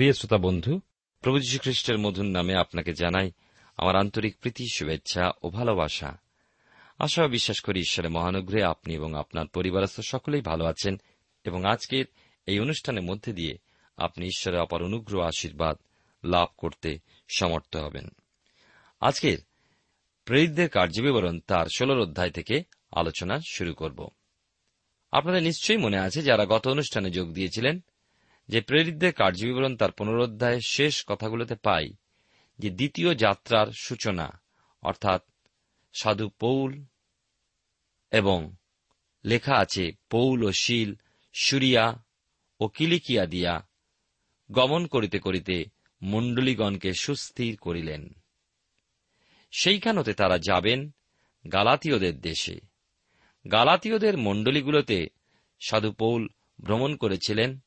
প্রিয় শ্রোতা বন্ধু, প্রভু যীশু খ্রিস্টের মধুর নামে আপনাকে জানাই আমার আন্তরিক প্রীতি, শুভেচ্ছা ও ভালোবাসা। আশা বিশ্বাস করি ঈশ্বরের মহানুগ্রহে আপনি এবং আপনার পরিবারস্থ সকলেই ভালো আছেন এবং আজকের এই অনুষ্ঠানের মধ্যে দিয়ে আপনি ঈশ্বরের অপার অনুগ্রহ আশীর্বাদ লাভ করতে সমর্থ হবেন। আজকের প্রেরিতদের কার্যবিবরণ তার ষোলর অধ্যায় থেকে আলোচনা শুরু করব। আপনাদের নিশ্চয়ই মনে আছে যারা গত অনুষ্ঠানে যোগ দিয়েছিলেন যে প্রেরিতদের কার্যবিবরণ তার পুনরোধ্যায়ের শেষ কথাগুলোতে পাই, যে দ্বিতীয় যাত্রার সূচনা, অর্থাৎ সাধু পৌল এবং লেখা আছে, পৌল ও শিল, সুরিয়া ও কিলিকিয়া দিয়া গমন করিতে করিতে মণ্ডলীগণকে সুস্থির করিলেন। সেইখানতে তারা যাবেন গালাতীয়দের দেশে। গালাতীয়দের মণ্ডলীগুলোতে সাধু পৌল ভ্রমণ করেছিলেন।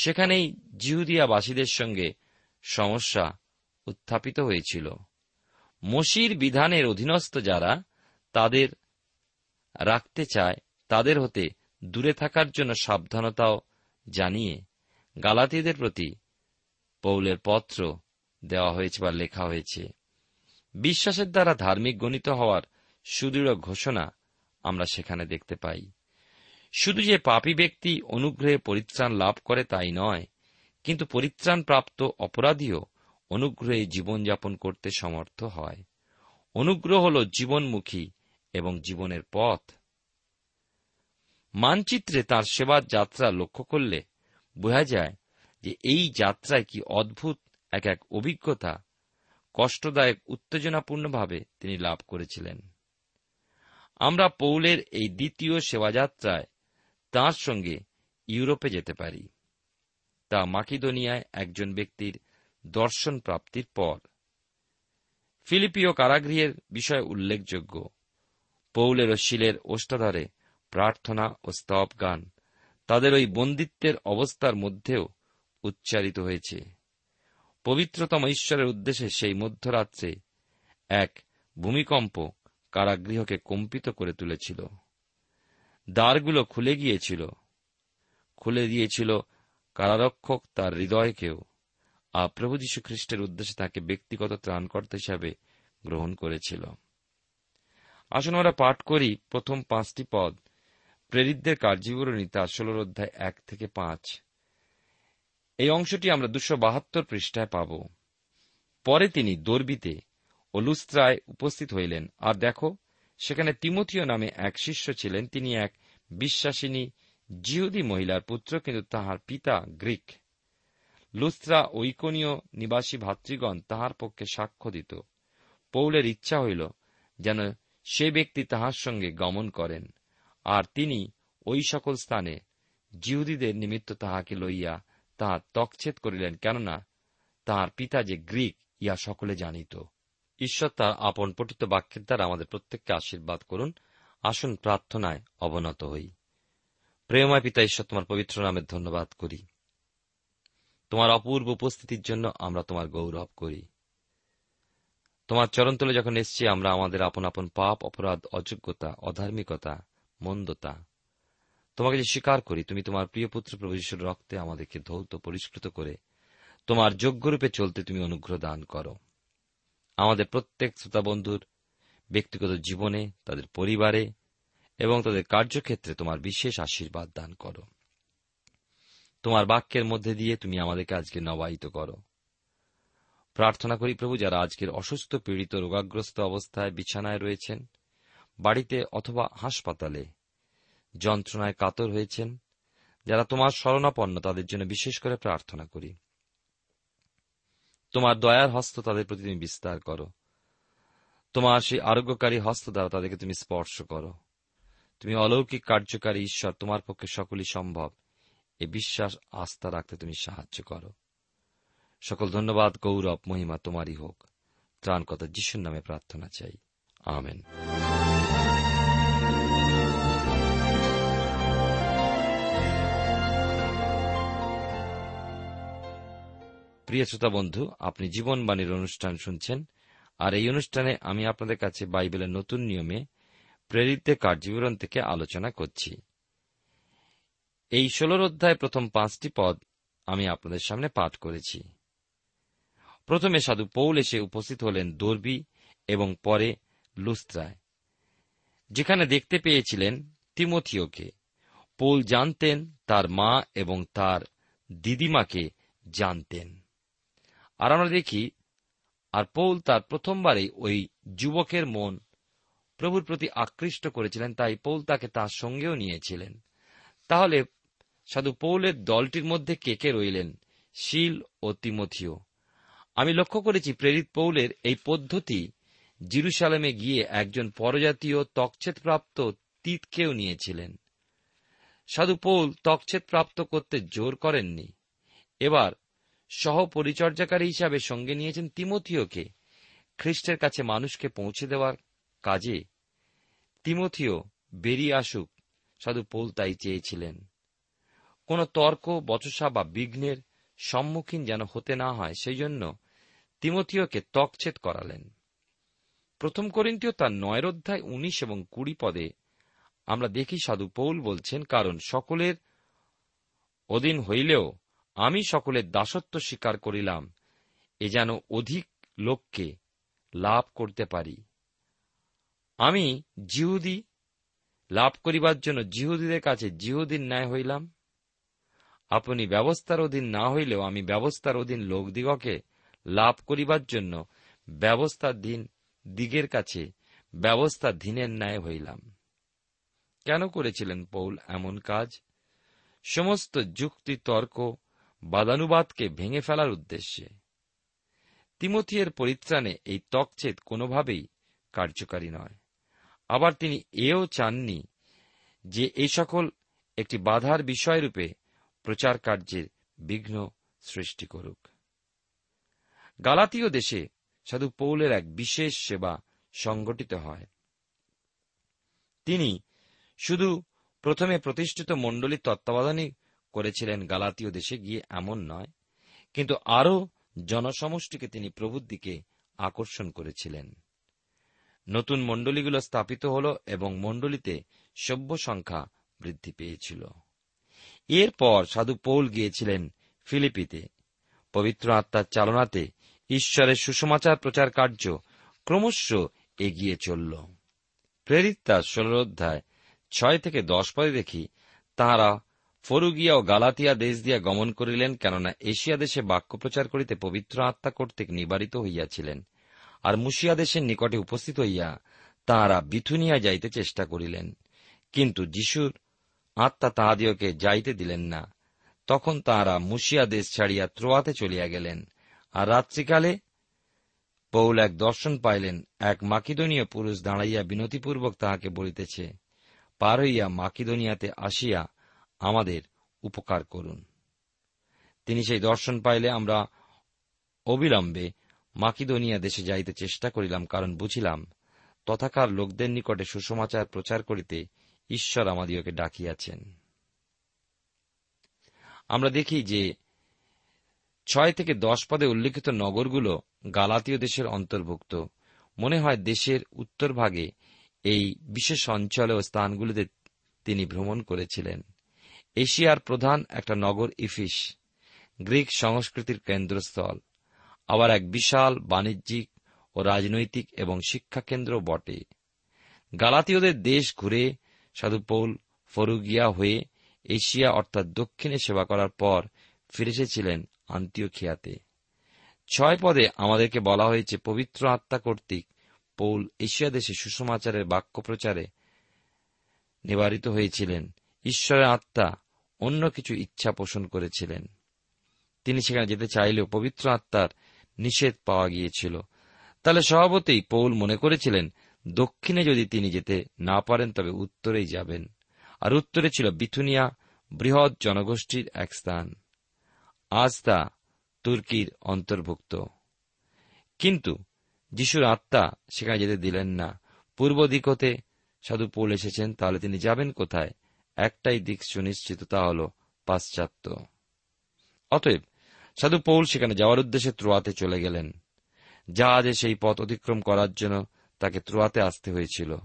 সেখানেই জিহুদিয়াবাসীদের সঙ্গে সমস্যা উত্থাপিত হয়েছিল। মসির বিধানের অধীনস্থ যারা, তাদের রাখতে চায়, তাদের হতে দূরে থাকার জন্য সাবধানতাও জানিয়ে গালাতিদের প্রতি পৌলের পত্র দেওয়া হয়েছে বা লেখা হয়েছে। বিশ্বাসের দ্বারা ধার্মিক গণিত হওয়ার সুদৃঢ় ঘোষণা আমরা সেখানে দেখতে পাই। শুধু যে পাপী ব্যক্তি অনুগ্রহে পরিত্রাণ লাভ করে তাই নয়, কিন্তু পরিত্রাণপ্রাপ্ত অপরাধীও অনুগ্রহে জীবনযাপন করতে সমর্থ হয়। অনুগ্রহ হল জীবনমুখী এবং জীবনের পথ। মানচিত্রে তার সেবার যাত্রা লক্ষ্য করলে বোঝা যায় যে এই যাত্রায় কি অদ্ভুত এক এক অভিজ্ঞতা কষ্টদায়ক উত্তেজনাপূর্ণভাবে তিনি লাভ করেছিলেন। আমরা পৌলের এই দ্বিতীয় সেবাযাত্রায় তাঁর সঙ্গে ইউরোপে যেতে পারি। তা মাকিদোনিয়ায় একজন ব্যক্তির দর্শন প্রাপ্তির পর। ফিলিপিও কারাগৃহের বিষয় উল্লেখযোগ্য, পৌলের ও শিলের ওষ্ঠাধারে প্রার্থনা ও স্তব গান তাদের ওই বন্দিত্বের অবস্থার মধ্যেও উচ্চারিত হয়েছে। পবিত্রতম ঈশ্বরের উদ্দেশ্যে সেই মধ্যরাত্রে এক ভূমিকম্প কারাগৃহকে কম্পিত করে তুলেছিল। দ্বারগুলো খুলে গিয়েছিল। খুলে দিয়েছিল কারারক্ষক তার হৃদয়কেও। আর প্রভু যীশু খ্রিস্টের উদ্দেশ্যে তাকে ব্যক্তিগত ত্রাণকর্তা হিসাবে গ্রহণ করেছিল। আসুন আমরা পাঠ করি প্রথম পাঁচটি পদ। প্রেরিতদের কার্যবিবরণী, তার ষোলর অধ্যায় এক থেকে পাঁচ। এই অংশটি আমরা দুশো বাহাত্তর পৃষ্ঠায় পাব। পরে তিনি দর্বিতে ও লুস্ত্রায় উপস্থিত হইলেন। আর দেখো সেখানে তিমথীয় নামে এক শিষ্য ছিলেন। তিনি এক বিশ্বাসিনী জিহুদি মহিলার পুত্র, কিন্তু তাহার পিতা গ্রিক। লুস্ত্রা ঐকনীয় নিবাসী ভাতৃগণ তাহার পক্ষে সাক্ষ্য দিত। পৌলের ইচ্ছা হইল যেন সে ব্যক্তি তাহার সঙ্গে গমন করেন, আর তিনি ওই সকল স্থানে জিহুদীদের নিমিত্ত তাহাকে লইয়া তাহার তকছেদ করিলেন, কেননা তাহার পিতা যে গ্রিক ইয়া সকলে জানিত। ঈশ্বর তার আপন পঠিত বাক্যের দ্বারা আমাদের প্রত্যেককে আশীর্বাদ করুন। আসুন প্রার্থনায় অবনত হই। প্রেমায় পিতা ঈশ্বর, তোমার পবিত্র নামের ধন্যবাদ করি। তোমার অপূর্ব উপস্থিতির জন্য আমরা তোমার গৌরব করি। তোমার চরণতলে যখন এসছি, আমরা আমাদের আপন আপন পাপ, অপরাধ, অযোগ্যতা, অধার্মিকতা, মন্দতা তোমাকে যে স্বীকার করি, তুমি তোমার প্রিয় পুত্র প্রভু রক্তে আমাদেরকে ধৌত, পরিষ্কৃত করে তোমার যোগ্যরূপে চলতে তুমি অনুগ্রহ দান করো। আমাদের প্রত্যেক শ্রোতা বন্ধুর ব্যক্তিগত জীবনে, তাদের পরিবারে এবং তাদের কার্যক্ষেত্রে তোমার বিশেষ আশীর্বাদ দান করো। তোমার বাক্যের মধ্যে দিয়ে তুমি আমাদেরকে আজকে নবায়িত করো। প্রার্থনা করি প্রভু, যারা আজকের অসুস্থ, পীড়িত, রোগাগ্রস্ত অবস্থায় বিছানায় রয়েছেন, বাড়িতে অথবা হাসপাতালে যন্ত্রণায় কাতর হয়েছেন, যারা তোমার শরণাপন্ন, তাদের জন্য বিশেষ করে প্রার্থনা করি। তোমার দয়ার হস্ত তাদের প্রতি তুমি বিস্তার করো। তোমার সেই আরোগ্যকারী হস্ত দ্বারা তাদেরকে তুমি স্পর্শ করো। তুমি অলৌকিক কার্যকারী ঈশ্বর, তোমার পক্ষে সকলই সম্ভব। এ বিশ্বাস, আস্থা রাখতে তুমি সাহায্য করো। সকল ধন্যবাদ, গৌরব, মহিমা তোমারই হোক। ত্রাণকতা যিশুর নামে প্রার্থনা চাই। আমেন। প্রিয় শ্রোতা বন্ধু, আপনি জীবনবাণীর অনুষ্ঠান শুনছেন, আর এই অনুষ্ঠানে আমি আপনাদের কাছে বাইবেলের নতুন নিয়মে প্রেরিতদের কার্যবিবরণ থেকে আলোচনা করছি। এই ষোলর অধ্যায় প্রথম পাঁচটি পদ আমি আপনাদের সামনে পাঠ করেছি। প্রথমে সাধু পৌল এসে উপস্থিত হলেন দর্বি এবং পরে লুস্ত্রায়। যেখানে দেখতে পেয়েছিলেন তিমথিওকে। পৌল জানতেন, তার মা এবং তার দিদিমাকে জানতেন। আর আমরা দেখি, আর পৌল তার প্রথমবারেই ওই যুবকের মন প্রভুর প্রতি আকৃষ্ট করেছিলেন, তাই পৌল তাকে তার সঙ্গেও নিয়েছিলেন। তাহলে সাধু পৌলের দলটির মধ্যে কে কে রইলেন, শিল ও তিমথিও? আমি লক্ষ্য করেছি প্রেরিত পৌলের এই পদ্ধতি, জিরুসালামে গিয়ে একজন পরজাতীয় তকছেদপ্রাপ্ত তিতকেও নিয়েছিলেন। সাধু পৌল তকছেদপ্রাপ্ত করতে জোর করেননি। এবার সহ পরিচর্যাকারী হিসাবে সঙ্গে নিয়েছেন তিমথিওকে। খ্রিস্টের কাছে মানুষকে পৌঁছে দেওয়ার কাজে তিমথিও বেরিয়ে আসুক, সাধু পৌল তাই চেয়েছিলেন। কোন তর্ক, বচসা বা বিঘ্নের সম্মুখীন যেন হতে না হয়, সেই জন্য তিমথিওকে তকছেদ করালেন। প্রথম করিন্তীয় তার নয়ের অধ্যায় উনিশ এবং কুড়ি পদে আমরা দেখি সাধু পৌল বলছেন, কারণ সকলের অধীন হইলেও আমি সকলের দাসত্ব স্বীকার করিলাম, এ যেন অধিক লোককে লাভ করতে পারি। আমি জিহুদি, লাভ করিবার জন্য জিহুদিদের কাছে জিহুদিন ন্যায় হইলাম। আপনি ব্যবস্থার অধীন না হইলেও আমি ব্যবস্থার অধীন লোকদিগকে লাভ করিবার জন্য ব্যবস্থাধীন দিগের কাছে ব্যবস্থা ব্যবস্থাধীনের ন্যায় হইলাম। কেন করেছিলেন পৌল এমন কাজ? সমস্ত যুক্তি, তর্ক বাদানুবাদকে ভেঙে ফেলার উদ্দেশ্যে। তিমথিয়ের পরিত্রাণে এই তকছেদ কোনোভাবেই কার্যকারী নয়। আবার তিনি এও চাননি যে এই সকল একটি বাধার বিষয়রূপে প্রচার কার্যের বিঘ্ন সৃষ্টি করুক। গালাতীয় দেশে সাধু পৌলের এক বিশেষ সেবা সংগঠিত হয়। তিনি শুধু প্রথমে প্রতিষ্ঠিত মণ্ডলীর তত্ত্বাবধানই করেছিলেন গালাতীয় দেশে গিয়ে এমন নয়, কিন্তু আরও জনসমষ্টিকে তিনি প্রভুর দিকে আকর্ষণ করেছিলেন। নতুন মণ্ডলীগুলো স্থাপিত হল এবং মণ্ডলীতে সভ্য সংখ্যা বৃদ্ধি পেয়েছিল। এরপর সাধু পৌল গিয়েছিলেন ফিলিপিতে। পবিত্র আত্মার চালনাতে ঈশ্বরের সুসমাচার প্রচার কার্য ক্রমশ এগিয়ে চলল। প্রেরিত তার ষোল অধ্যায় ছয় থেকে দশ পদে দেখি তাহারা ফরুগিয়া ও গালাতিয়া দেশ দিয়া গমন করিলেন, কেননা এশিয়া দেশে বাক্য প্রচার করিতে পবিত্র আত্মা কর্তৃক নিবারিত হইয়াছিলেন। আর মুশিয়া দেশের নিকটে উপস্থিত হইয়া তাঁরা বিথুনিয়া যাইতে চেষ্টা করিলেন। কিন্তু যিশুর আত্মা তাহাদিওকে যাইতে দিলেন না। তখন তাঁরা মুশিয়া দেশ ছাড়িয়া ত্রোয়াতে চলিয়া গেলেন। আর রাত্রিকালে পৌল এক দর্শন পাইলেন, এক মাকিদনীয় পুরুষ দাঁড়াইয়া বিনতিপূর্বক তাহাকে বলিতেছে, পার হইয়া মাকিদনিয়াতে আসিয়া আমাদের উপকার করুন। তিনি সেই দর্শন পাইলে আমরা অবিলম্বে মাকিদোনিয়া দেশে যাইতে চেষ্টা করিলাম, কারণ বুঝিলাম তথাকার লোকদের নিকটে সুসমাচার প্রচার করিতে ঈশ্বর আমাদিওকে ডাকিয়াছেন। আমরা দেখি যে ছয় থেকে দশ পদে উল্লিখিত নগরগুলো গালাতীয় দেশের অন্তর্ভুক্ত। মনে হয় দেশের উত্তরভাগে এই বিশেষ অঞ্চলে ও স্থানগুলিতে তিনি ভ্রমণ করেছিলেন। এশিয়ার প্রধান একটা নগর ইফিস, গ্রিক সংস্কৃতির কেন্দ্রস্থল। আবার এক বিশাল বাণিজ্যিক ও রাজনৈতিক এবং শিক্ষা কেন্দ্র বটে। গালাতীয়দের দেশ ঘুরে সাধু পৌল ফরুগিয়া হয়ে এশিয়া অর্থাৎ দক্ষিণে সেবা করার পর ফিরে এসেছিলেন আন্তিওখিয়াতে। ছয় পদে আমাদেরকে বলা হয়েছে পবিত্র আত্মা কর্তৃক পৌল এশিয়া দেশে সুসমাচারের বাক্য প্রচারে নিবারিত হয়েছিলেন। ঈশ্বরের আত্মা অন্য কিছু ইচ্ছা পোষণ করেছিলেন। তিনি সেখানে যেতে চাইলেও পবিত্র আত্মার নিষেধ পাওয়া গিয়েছিল। তাহলে স্বভাবতেই পৌল মনে করেছিলেন, দক্ষিণে যদি তিনি যেতে না পারেন, তবে উত্তরেই যাবেন। আর উত্তরে ছিল বিথুনিয়া, বৃহৎ জনগোষ্ঠীর এক স্থান। আজ তা তুর্কির অন্তর্ভুক্ত। কিন্তু যিশুর আত্মা সেখানে যেতে দিলেন না। পূর্ব দিক হতে সাধু পৌল এসেছেন, তাহলে তিনি যাবেন কোথায়? একটাই দিক সুনিশ্চিত, তা হল পাশ্চাত্য। অতএব সাধু পৌল সেখানে যাওয়ার উদ্দেশ্যে ত্রোয়াতে চলে গেলেন। যা জাহাজে সেই পথ অতিক্রম করার জন্য তাকে ত্রোয়াতে আসতে হয়েছিল।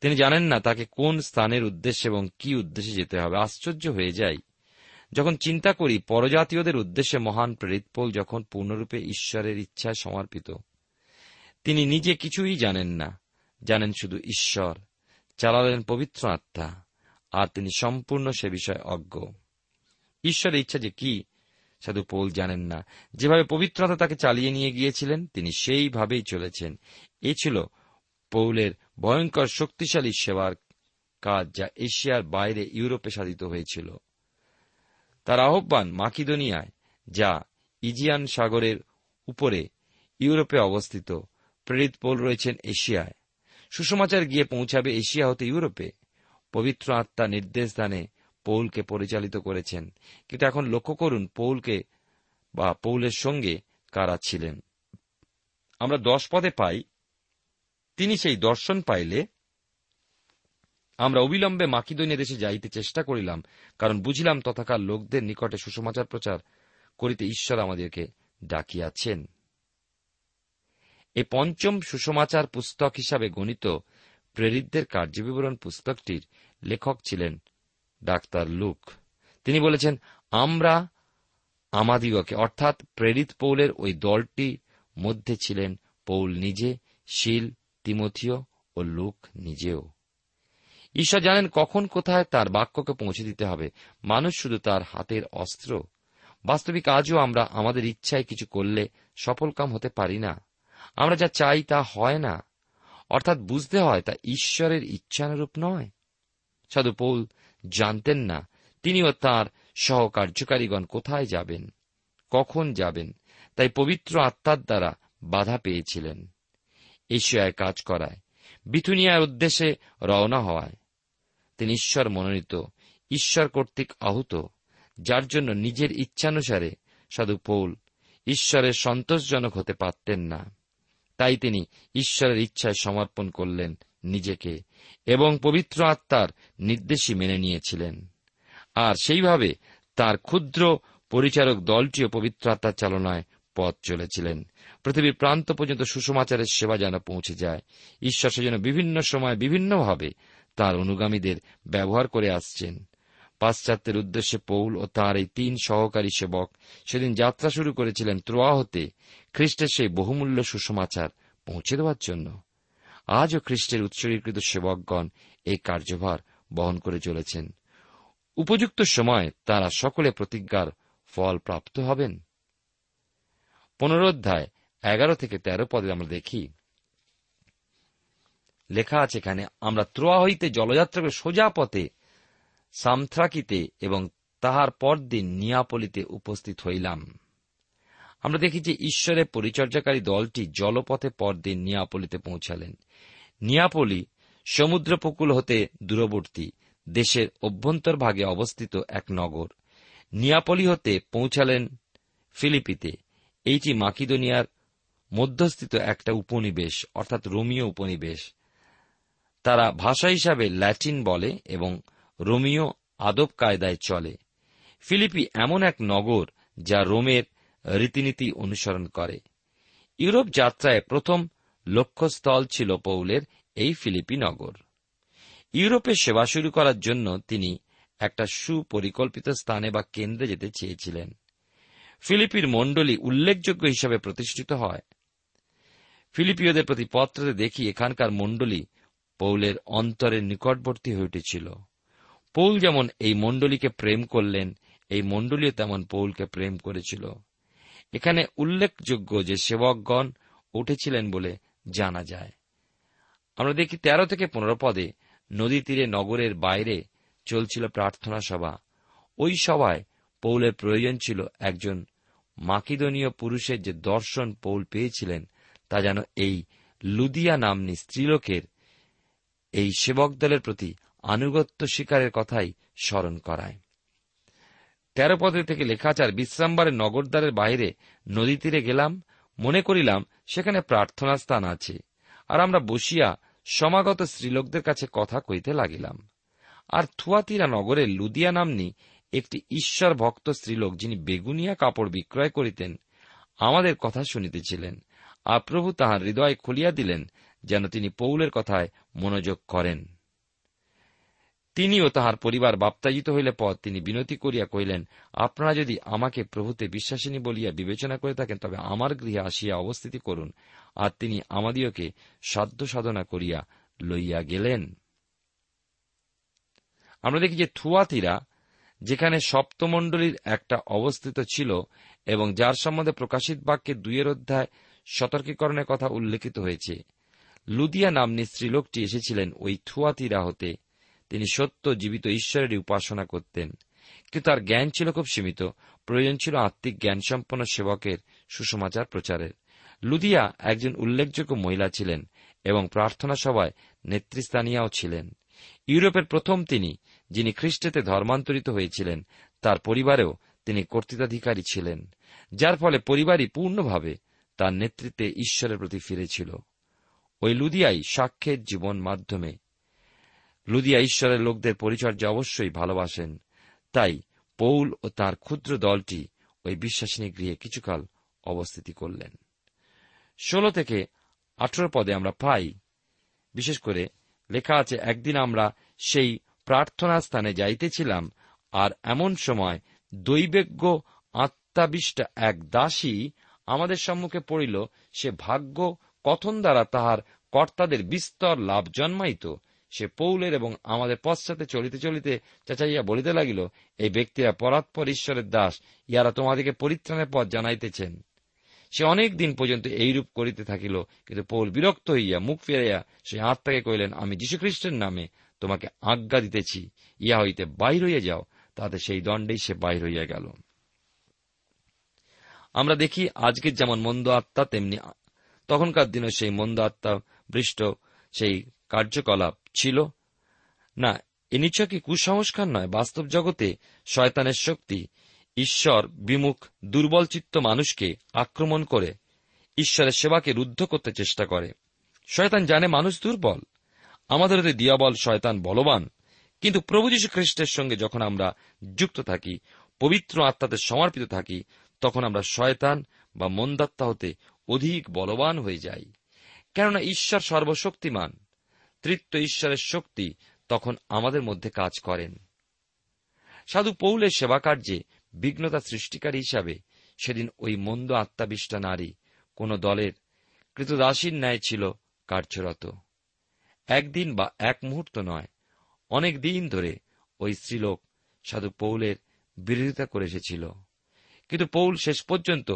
তিনি জানেন না তাকে কোন স্থানের উদ্দেশ্যে এবং কি উদ্দেশ্যে যেতে হবে। আশ্চর্য হয়ে যায় যখন চিন্তা করি, পরজাতীয়দের উদ্দেশ্যে মহান প্রেরিত পৌল যখন পূর্ণরূপে ঈশ্বরের ইচ্ছায় সমর্পিত, তিনি নিজে কিছুই জানেন না। জানেন শুধু ঈশ্বর, চালালেন পবিত্র আত্মা। আর তিনি সম্পূর্ণ সে বিষয়ে অজ্ঞ। ঈশ্বরের ইচ্ছা যে কি, সাধু পৌল জানেন না। যেভাবে পবিত্রতা তাকে চালিয়ে নিয়ে গিয়েছিলেন, তিনি সেইভাবেই চলেছেন। এ ছিল পৌলের ভয়ঙ্কর শক্তিশালী সেবার কাজ যা এশিয়ার বাইরে ইউরোপে সাধিত হয়েছিল। তার আহ্বান মাকিদোনিয়ায়, যা ইজিয়ান সাগরের উপরে ইউরোপে অবস্থিত। প্রেরিত পোল রয়েছেন এশিয়ায়। সুষমাচার গিয়ে পৌঁছাবে এশিয়া হতে ইউরোপে। পবিত্র আত্মা নির্দেশ দানে পৌলকে পরিচালিত করেছেন। কিন্তু এখন লক্ষ্য করুন, পৌলকে বা পৌলের সঙ্গে কারা ছিলেন। আমরা দশ পদে পাই, তিনি সেই দর্শন পাইলে আমরা অবিলম্বে মাকিদনীয় দেশে যাইতে চেষ্টা করিলাম, কারণ বুঝিলাম তথাকার লোকদের নিকটে সুসমাচার প্রচার করিতে ঈশ্বর আমাদেরকে ডাকিয়াছেন। এ পঞ্চম সুসমাচার পুস্তক হিসাবে গণিত প্রেরিতদের কার্যবিবরণ পুস্তকটির লেখক ছিলেন ডাক্তার লুক। তিনি বলেছেন, আমরা আমাদিগকে, অর্থাৎ প্রেরিত পৌলের ওই দলটির মধ্যে ছিলেন পৌল নিজে, শিল, তিমথিও ও লুক নিজেও। ঈশ্বর জানেন কখন কোথায় তার বাক্যকে পৌঁছে দিতে হবে। মানুষ শুধু তার হাতের অস্ত্র। বাস্তবিক আজও আমরা আমাদের ইচ্ছায় কিছু করলে সফলকাম হতে পারি না। আমরা যা চাই তা হয় না। অর্থাৎ বুঝতে হয় তা ঈশ্বরের ইচ্ছানুরূপ নয়। সাধু পৌল জানতেন না, তিনিও তার সহকার্যকারীগণ কোথায় যাবেন, কখন যাবেন, তাই পবিত্র আত্মার দ্বারা বাধা পেয়েছিলেন। এশিয়ায় কাজ করায়, বিথুনিয়ার উদ্দেশ্যে রওনা হওয়ায়। তিনি ঈশ্বর মনোনীত, ঈশ্বর কর্তৃক আহুত, যার জন্য নিজের ইচ্ছানুসারে সাধু পৌল ঈশ্বরের সন্তোষজনক হতে পারতেন না। তাই তিনি ঈশ্বরের ইচ্ছায় সমর্পণ করলেন নিজেকে এবং পবিত্র আত্মার নির্দেশই মেনে নিয়েছিলেন। আর সেইভাবে তার ক্ষুদ্র পরিচারক দলটিও পবিত্র আত্মার চালনায় পথ চলেছিলেন। পৃথিবীর প্রান্ত পর্যন্ত সুষমাচারের সেবা যেন পৌঁছে যায়, ঈশ্বর সেজন্য বিভিন্ন সময় বিভিন্নভাবে তার অনুগামীদের ব্যবহার করে আসছেন। পাশ্চাত্যের উদ্দেশ্যে পৌল ও তার এই তিন সহকারী সেবক সেদিন যাত্রা শুরু করেছিলেন ত্রোয়া হতে খ্রিস্টের সেই বহুমূল্য সুসমাচার পৌঁছে দেওয়ার জন্য আজও খ্রিস্টের উৎসর্গীকৃত সেবকগণ এই কার্যভার বহন করে চলেছেন। উপযুক্ত সময় তারা সকলে প্রতিজ্ঞার ফল প্রাপ্ত হবেন। পুনরোধ্যায় এগারো থেকে তেরো পদে আমরা দেখি, লেখা আছে এখানে, আমরা ত্রোয়া হইতে জলযাত্রা করে সোজা পথে, সামথ্রাকিতে এবং তাহার পরদিন নিয়াপলিতে উপস্থিত হইলাম। আমরা দেখি যে ঈশ্বরের পরিচর্যাকারী দলটি জলপথে পরদিন নিয়াপলিতে পৌঁছালেন। নিয়াপলি সমুদ্রপকুল হতে দূরবর্তী, দেশের অভ্যন্তরভাগে অবস্থিত এক নগর। নিয়াপলি হতে পৌঁছালেন ফিলিপিতে। এইটি মাকিদোনিয়ার মধ্যস্থিত একটা উপনিবেশ, অর্থাৎ রোমিও উপনিবেশ। তারা ভাষা হিসাবে ল্যাটিন বলে এবং রোমিও আদব কায়দায় চলে। ফিলিপি এমন এক নগর যা রোমের রীতিনীতি অনুসরণ করে। ইউরোপ যাত্রায় প্রথম লক্ষ্যস্থল ছিল পৌলের এই ফিলিপি নগর। ইউরোপে সেবা শুরু করার জন্য তিনি একটা সুপরিকল্পিত স্থানে বা কেন্দ্রে যেতে চেয়েছিলেন। ফিলিপির মণ্ডলী উল্লেখযোগ্য হিসাবে প্রতিষ্ঠিত হয়। ফিলিপিওদের প্রতি পত্রতে দেখি এখানকার মণ্ডলী পৌলের অন্তরের নিকটবর্তী হয়ে উঠেছিল। পৌল যেমন এই মণ্ডলীকে প্রেম করলেন, এই মণ্ডলীও তেমন পৌলকে প্রেম করেছিল। এখানে উল্লেখযোগ্য যে সেবকগণ উঠেছিলেন বলে জানা যায়। আমরা দেখি তেরো থেকে পনেরো পদে নদী তীরে নগরের বাইরে চলছিল প্রার্থনা সভা। ওই সভায় পৌলের প্রয়োজন ছিল একজন মাকিদনীয় পুরুষের যে দর্শন পৌল পেয়েছিলেন, তা যেন এই লুদিয়া নামনি স্ত্রীলোকের এই সেবক দলের প্রতি আনুগত্য স্বীকারের কথাই স্মরণ করায়। তেরো পদে থেকে লেখা লেখাচার বিশ্রামবারের নগরদ্বারের বাইরে নদী তীরে গেলাম, মনে করিলাম সেখানে প্রার্থনা স্থান আছে, আর আমরা বসিয়া সমাগত স্ত্রীলোকদের কাছে কথা কইতে লাগিলাম। আর থুয়াতিরা নগরের লুদিয়া নামনি একটি ঈশ্বর ভক্ত স্ত্রীলোক যিনি বেগুনিয়া কাপড় বিক্রয় করিতেন, আমাদের কথা শুনিতেছিলেন, আর প্রভু তাহার হৃদয় খুলিয়া দিলেন, যেন তিনি পৌলের কথায় মনোযোগ করেন। তিনি ও তাহার পরিবার বাপ্তাজিত হইলে পর তিনি বিনতি করিয়া কহিলেন, আপনারা যদি আমাকে প্রভুতে বিশ্বাসিনী বলিয়া বিবেচনা করে থাকেন, তবে আমার গৃহে আসিয়া অবস্থিতি করুন। আর তিনি আমাদিওকে সাধ্য সাধনা করিয়া লইয়া গেলেন। আমরা দেখি যে থুয়াতিরা যেখানে সপ্তমণ্ডলীর একটা অবস্থিত ছিল এবং যার সম্বন্ধে প্রকাশিত বাক্যে দুইয়ের অধ্যায় সতর্কীকরণের কথা উল্লেখিত হয়েছে, লুদিয়া নামনি স্ত্রীলোকটি এসেছিলেন ওই থুয়াতিরা হতে। তিনি সত্য জীবিত ঈশ্বরেরই উপাসনা করতেন। কিন্তু তার জ্ঞান ছিল খুব সীমিত। প্রয়োজন ছিল আত্মিক জ্ঞানসম্পন্ন সেবকের সুসমাচার প্রচারের। লুদিয়া একজন উল্লেখযোগ্য মহিলা ছিলেন এবং প্রার্থনা সভায় নেতৃস্থানীয়াও ছিলেন। ইউরোপের প্রথম তিনি, যিনি খ্রিস্টেতে ধর্মান্তরিত হয়েছিলেন, তার পরিবারেও তিনি কর্তৃত্বাধিকারী ছিলেন, যার ফলে পরিবারই পূর্ণভাবে তার নেতৃত্বে ঈশ্বরের প্রতি ফিরেছিল। ওই লুদিয়াই সাক্ষ্যের জীবন মাধ্যমে লুদিয়া ঈশ্বরের লোকদের পরিচর্যা অবশ্যই ভালোবাসেন। তাই পৌল ও তার ক্ষুদ্র দলটি ওই বিশ্বাসিনী গৃহে কিছুকাল অবস্থিতি করলেন। ষোলো থেকে আঠেরো পদে আমরা পাই। বিশেষ করে লেখা আছে, একদিন আমরা সেই প্রার্থনা স্থানে যাইতেছিলাম আর এমন সময় দৈবেজ্ঞ আত্মাবিষ্ট এক দাসী আমাদের সম্মুখে পড়িল। সে ভাগ্য কথন দ্বারা তাহার কর্তাদের বিস্তর লাভ জন্মাইত। সে পৌলের এবং আমাদের পশ্চাতে চলিতে চলিতে চেঁচাইয়া বলিতে লাগিল, এই ব্যক্তিরা পরাৎপর ঈশ্বরের দাস, ইহারা তোমাদিকে পরিত্রাণের পথ জানাইতেছেন। সে অনেক দিন পর্যন্ত এইরূপ করিতে থাকিল, কিন্তু পৌল বিরক্ত হইয়া মুখ ফিরাইয়া সে আত্মাকে কহিলেন, আমি যীশুখ্রিস্টের নামে তোমাকে আজ্ঞা দিতেছি ইয়া হইতে বাহির হইয়া যাও তাতে সেই দণ্ডেই সে বাহির হইয়া গেল। আমরা দেখি আজকের যেমন মন্দ আত্মা, তেমনি তখনকার দিনে সেই মন্দ আত্মা বৃষ্ট, সেই কার্যকলাপ ছিল। না, এ নিছকই কুসংস্কার নয়? বাস্তব জগতে শয়তানের শক্তি, ঈশ্বর বিমুখ, দুর্বল চিত্ত মানুষকে আক্রমণ করে, ঈশ্বরের সেবাকে রুদ্ধ করতে চেষ্টা করে। শয়তান জানে মানুষ দুর্বল। আমাদের হতে দিয়াবল শয়তান বলবান। কিন্তু প্রভু যীশু খ্রিস্টের সঙ্গে যখন আমরা যুক্ত থাকি, পবিত্র আত্মাতে সমর্পিত থাকি, তখন আমরা শয়তান বা মন্দাত্মা হতে অধিক বলবান হয়ে যাই। কেননা ঈশ্বর সর্বশক্তিমান। তৃত্ব ঈশ্বরের শক্তি তখন আমাদের মধ্যে কাজ করেন। সাধু পৌলের সেবা কার্যে বিঘ্নতা সৃষ্টিকারী হিসাবে সেদিন ওই মন্দ আত্মাবিষ্টা নারী কোন দলের কৃতদাসীর ন্যায় ছিল কার্যরত। একদিন বা এক মুহূর্ত নয়, অনেক দিন ধরে ওই স্ত্রীলোক সাধু পৌলের বিরোধিতা করে এসেছিল। কিন্তু পৌল শেষ পর্যন্ত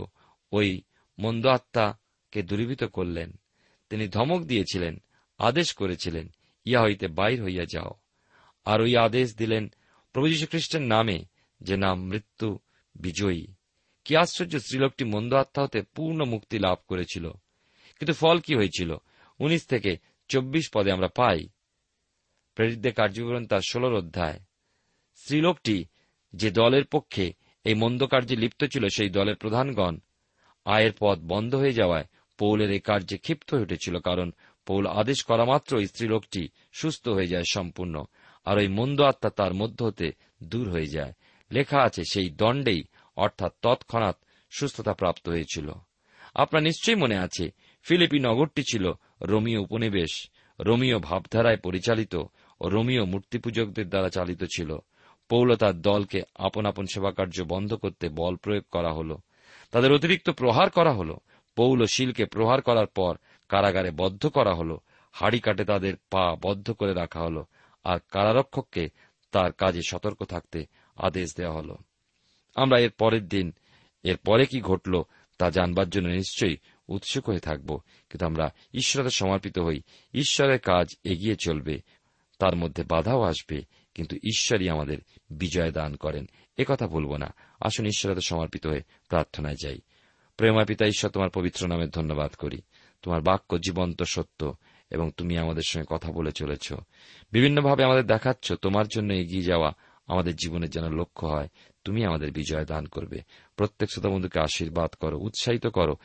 ওই মন্দ আত্মাকে দূরীভূত করলেন। তিনি ধমক দিয়েছিলেন আদেশ করেছিলেন ইয়া হইতে বাইর হইয়া যাও। আর ওই আদেশ দিলেন প্রভু যীশু খ্রিস্টের নামে, যে নাম মৃত্যু বিজয়ী। কি আশ্চর্য, স্ত্রীলোকটি মন্দ আত্মা হতে পূর্ণ মুক্তি লাভ করেছিল। কিন্তু ফল কি হয়েছিল উনিশ থেকে চব্বিশ পদে আমরা পাই। প্রেরিতদের কার্যকরণ তার ষোলর অধ্যায়। স্ত্রীলোকটি যে দলের পক্ষে এই মন্দ কার্যে লিপ্ত ছিল, সেই দলের প্রধানগণ, আয়ের পথ বন্ধ হয়ে যাওয়ায় পৌলের এই কার্যে ক্ষিপ্ত হয়ে উঠেছিল, কারণ পৌল আদেশ করা মাত্র ওই স্ত্রীলোকটি সুস্থ হয়ে যায় সম্পূর্ণ, আর ওই মন্দ আত্মা তার মধ্য হতে দূর হয়ে যায়। লেখা আছে, সেই দণ্ডেই অর্থাৎ তৎক্ষণাৎ সুস্থতা প্রাপ্ত হয়েছিল। আপনার নিশ্চয়ই মনে আছে, ফিলিপি নগরটি ছিল রোমিও উপনিবেশ রোমিও ভাবধারায় পরিচালিত ও রোমিও মূর্তিপূজকদের দ্বারা চালিত ছিল। পৌল তার দলকে আপন আপন সেবাকার্য বন্ধ করতে বল প্রয়োগ করা হল। তাদের অতিরিক্ত প্রহার করা হল। পৌল শিলকে প্রহার করার পর কারাগারে বদ্ধ করা হল, হাড়ি কাটে তাদের পা বদ্ধ করে রাখা হল, আর কারারক্ষককে তার কাজে সতর্ক থাকতে আদেশ দেওয়া হল। আমরা এর পরের দিন, এর পরে কি ঘটল তা জানবার জন্য নিশ্চয়ই উৎসুক হয়ে থাকব, কিন্তু আমরা ঈশ্বরের সমর্পিত হই, ঈশ্বরের কাজ এগিয়ে চলবে, তার মধ্যে বাধাও আসবে, কিন্তু ঈশ্বরই আমাদের বিজয় দান করেন। কথা বলব না, আসুন ঈশ্বরের সমর্পিত হয়ে প্রার্থনায় যাই। প্রেমা পিতা ঈশ্বর তোমার পবিত্র নামে ধন্যবাদ করি। তোমার বাক্য জীবন্ত সত্য এবং তুমি আমাদের সঙ্গে কথা বলে চলেছ। বিভিন্নভাবে আমাদের দেখাচ্ছ, তোমার জন্য এগিয়ে যাওয়া আমাদের জীবনের যেন লক্ষ্য হয়, তুমি আমাদের বিজয় দান করবে। প্রত্যেক শ্রোতা বন্ধুকে আশীর্বাদ করো, উৎসাহিত করো।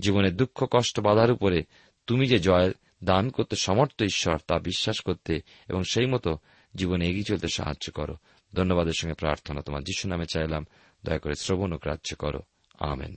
জীবনের দুঃখ, কষ্ট, বাধার উপরে তুমি যে জয় দান করতে সমর্থ ঈশ্বর, তা বিশ্বাস করতে এবং সেই মতো জীবনে এগিয়ে চলতে সাহায্য করো। ধন্যবাদের সঙ্গে প্রার্থনা তোমার যিশু নামে চাইলাম। দয়া করে শ্রবণ ও গ্রাহ্য করো। আমেন।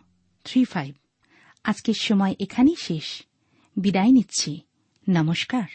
three five. আজকের সময় এখানেই শেষ। বিদায় নিচ্ছি। নমস্কার।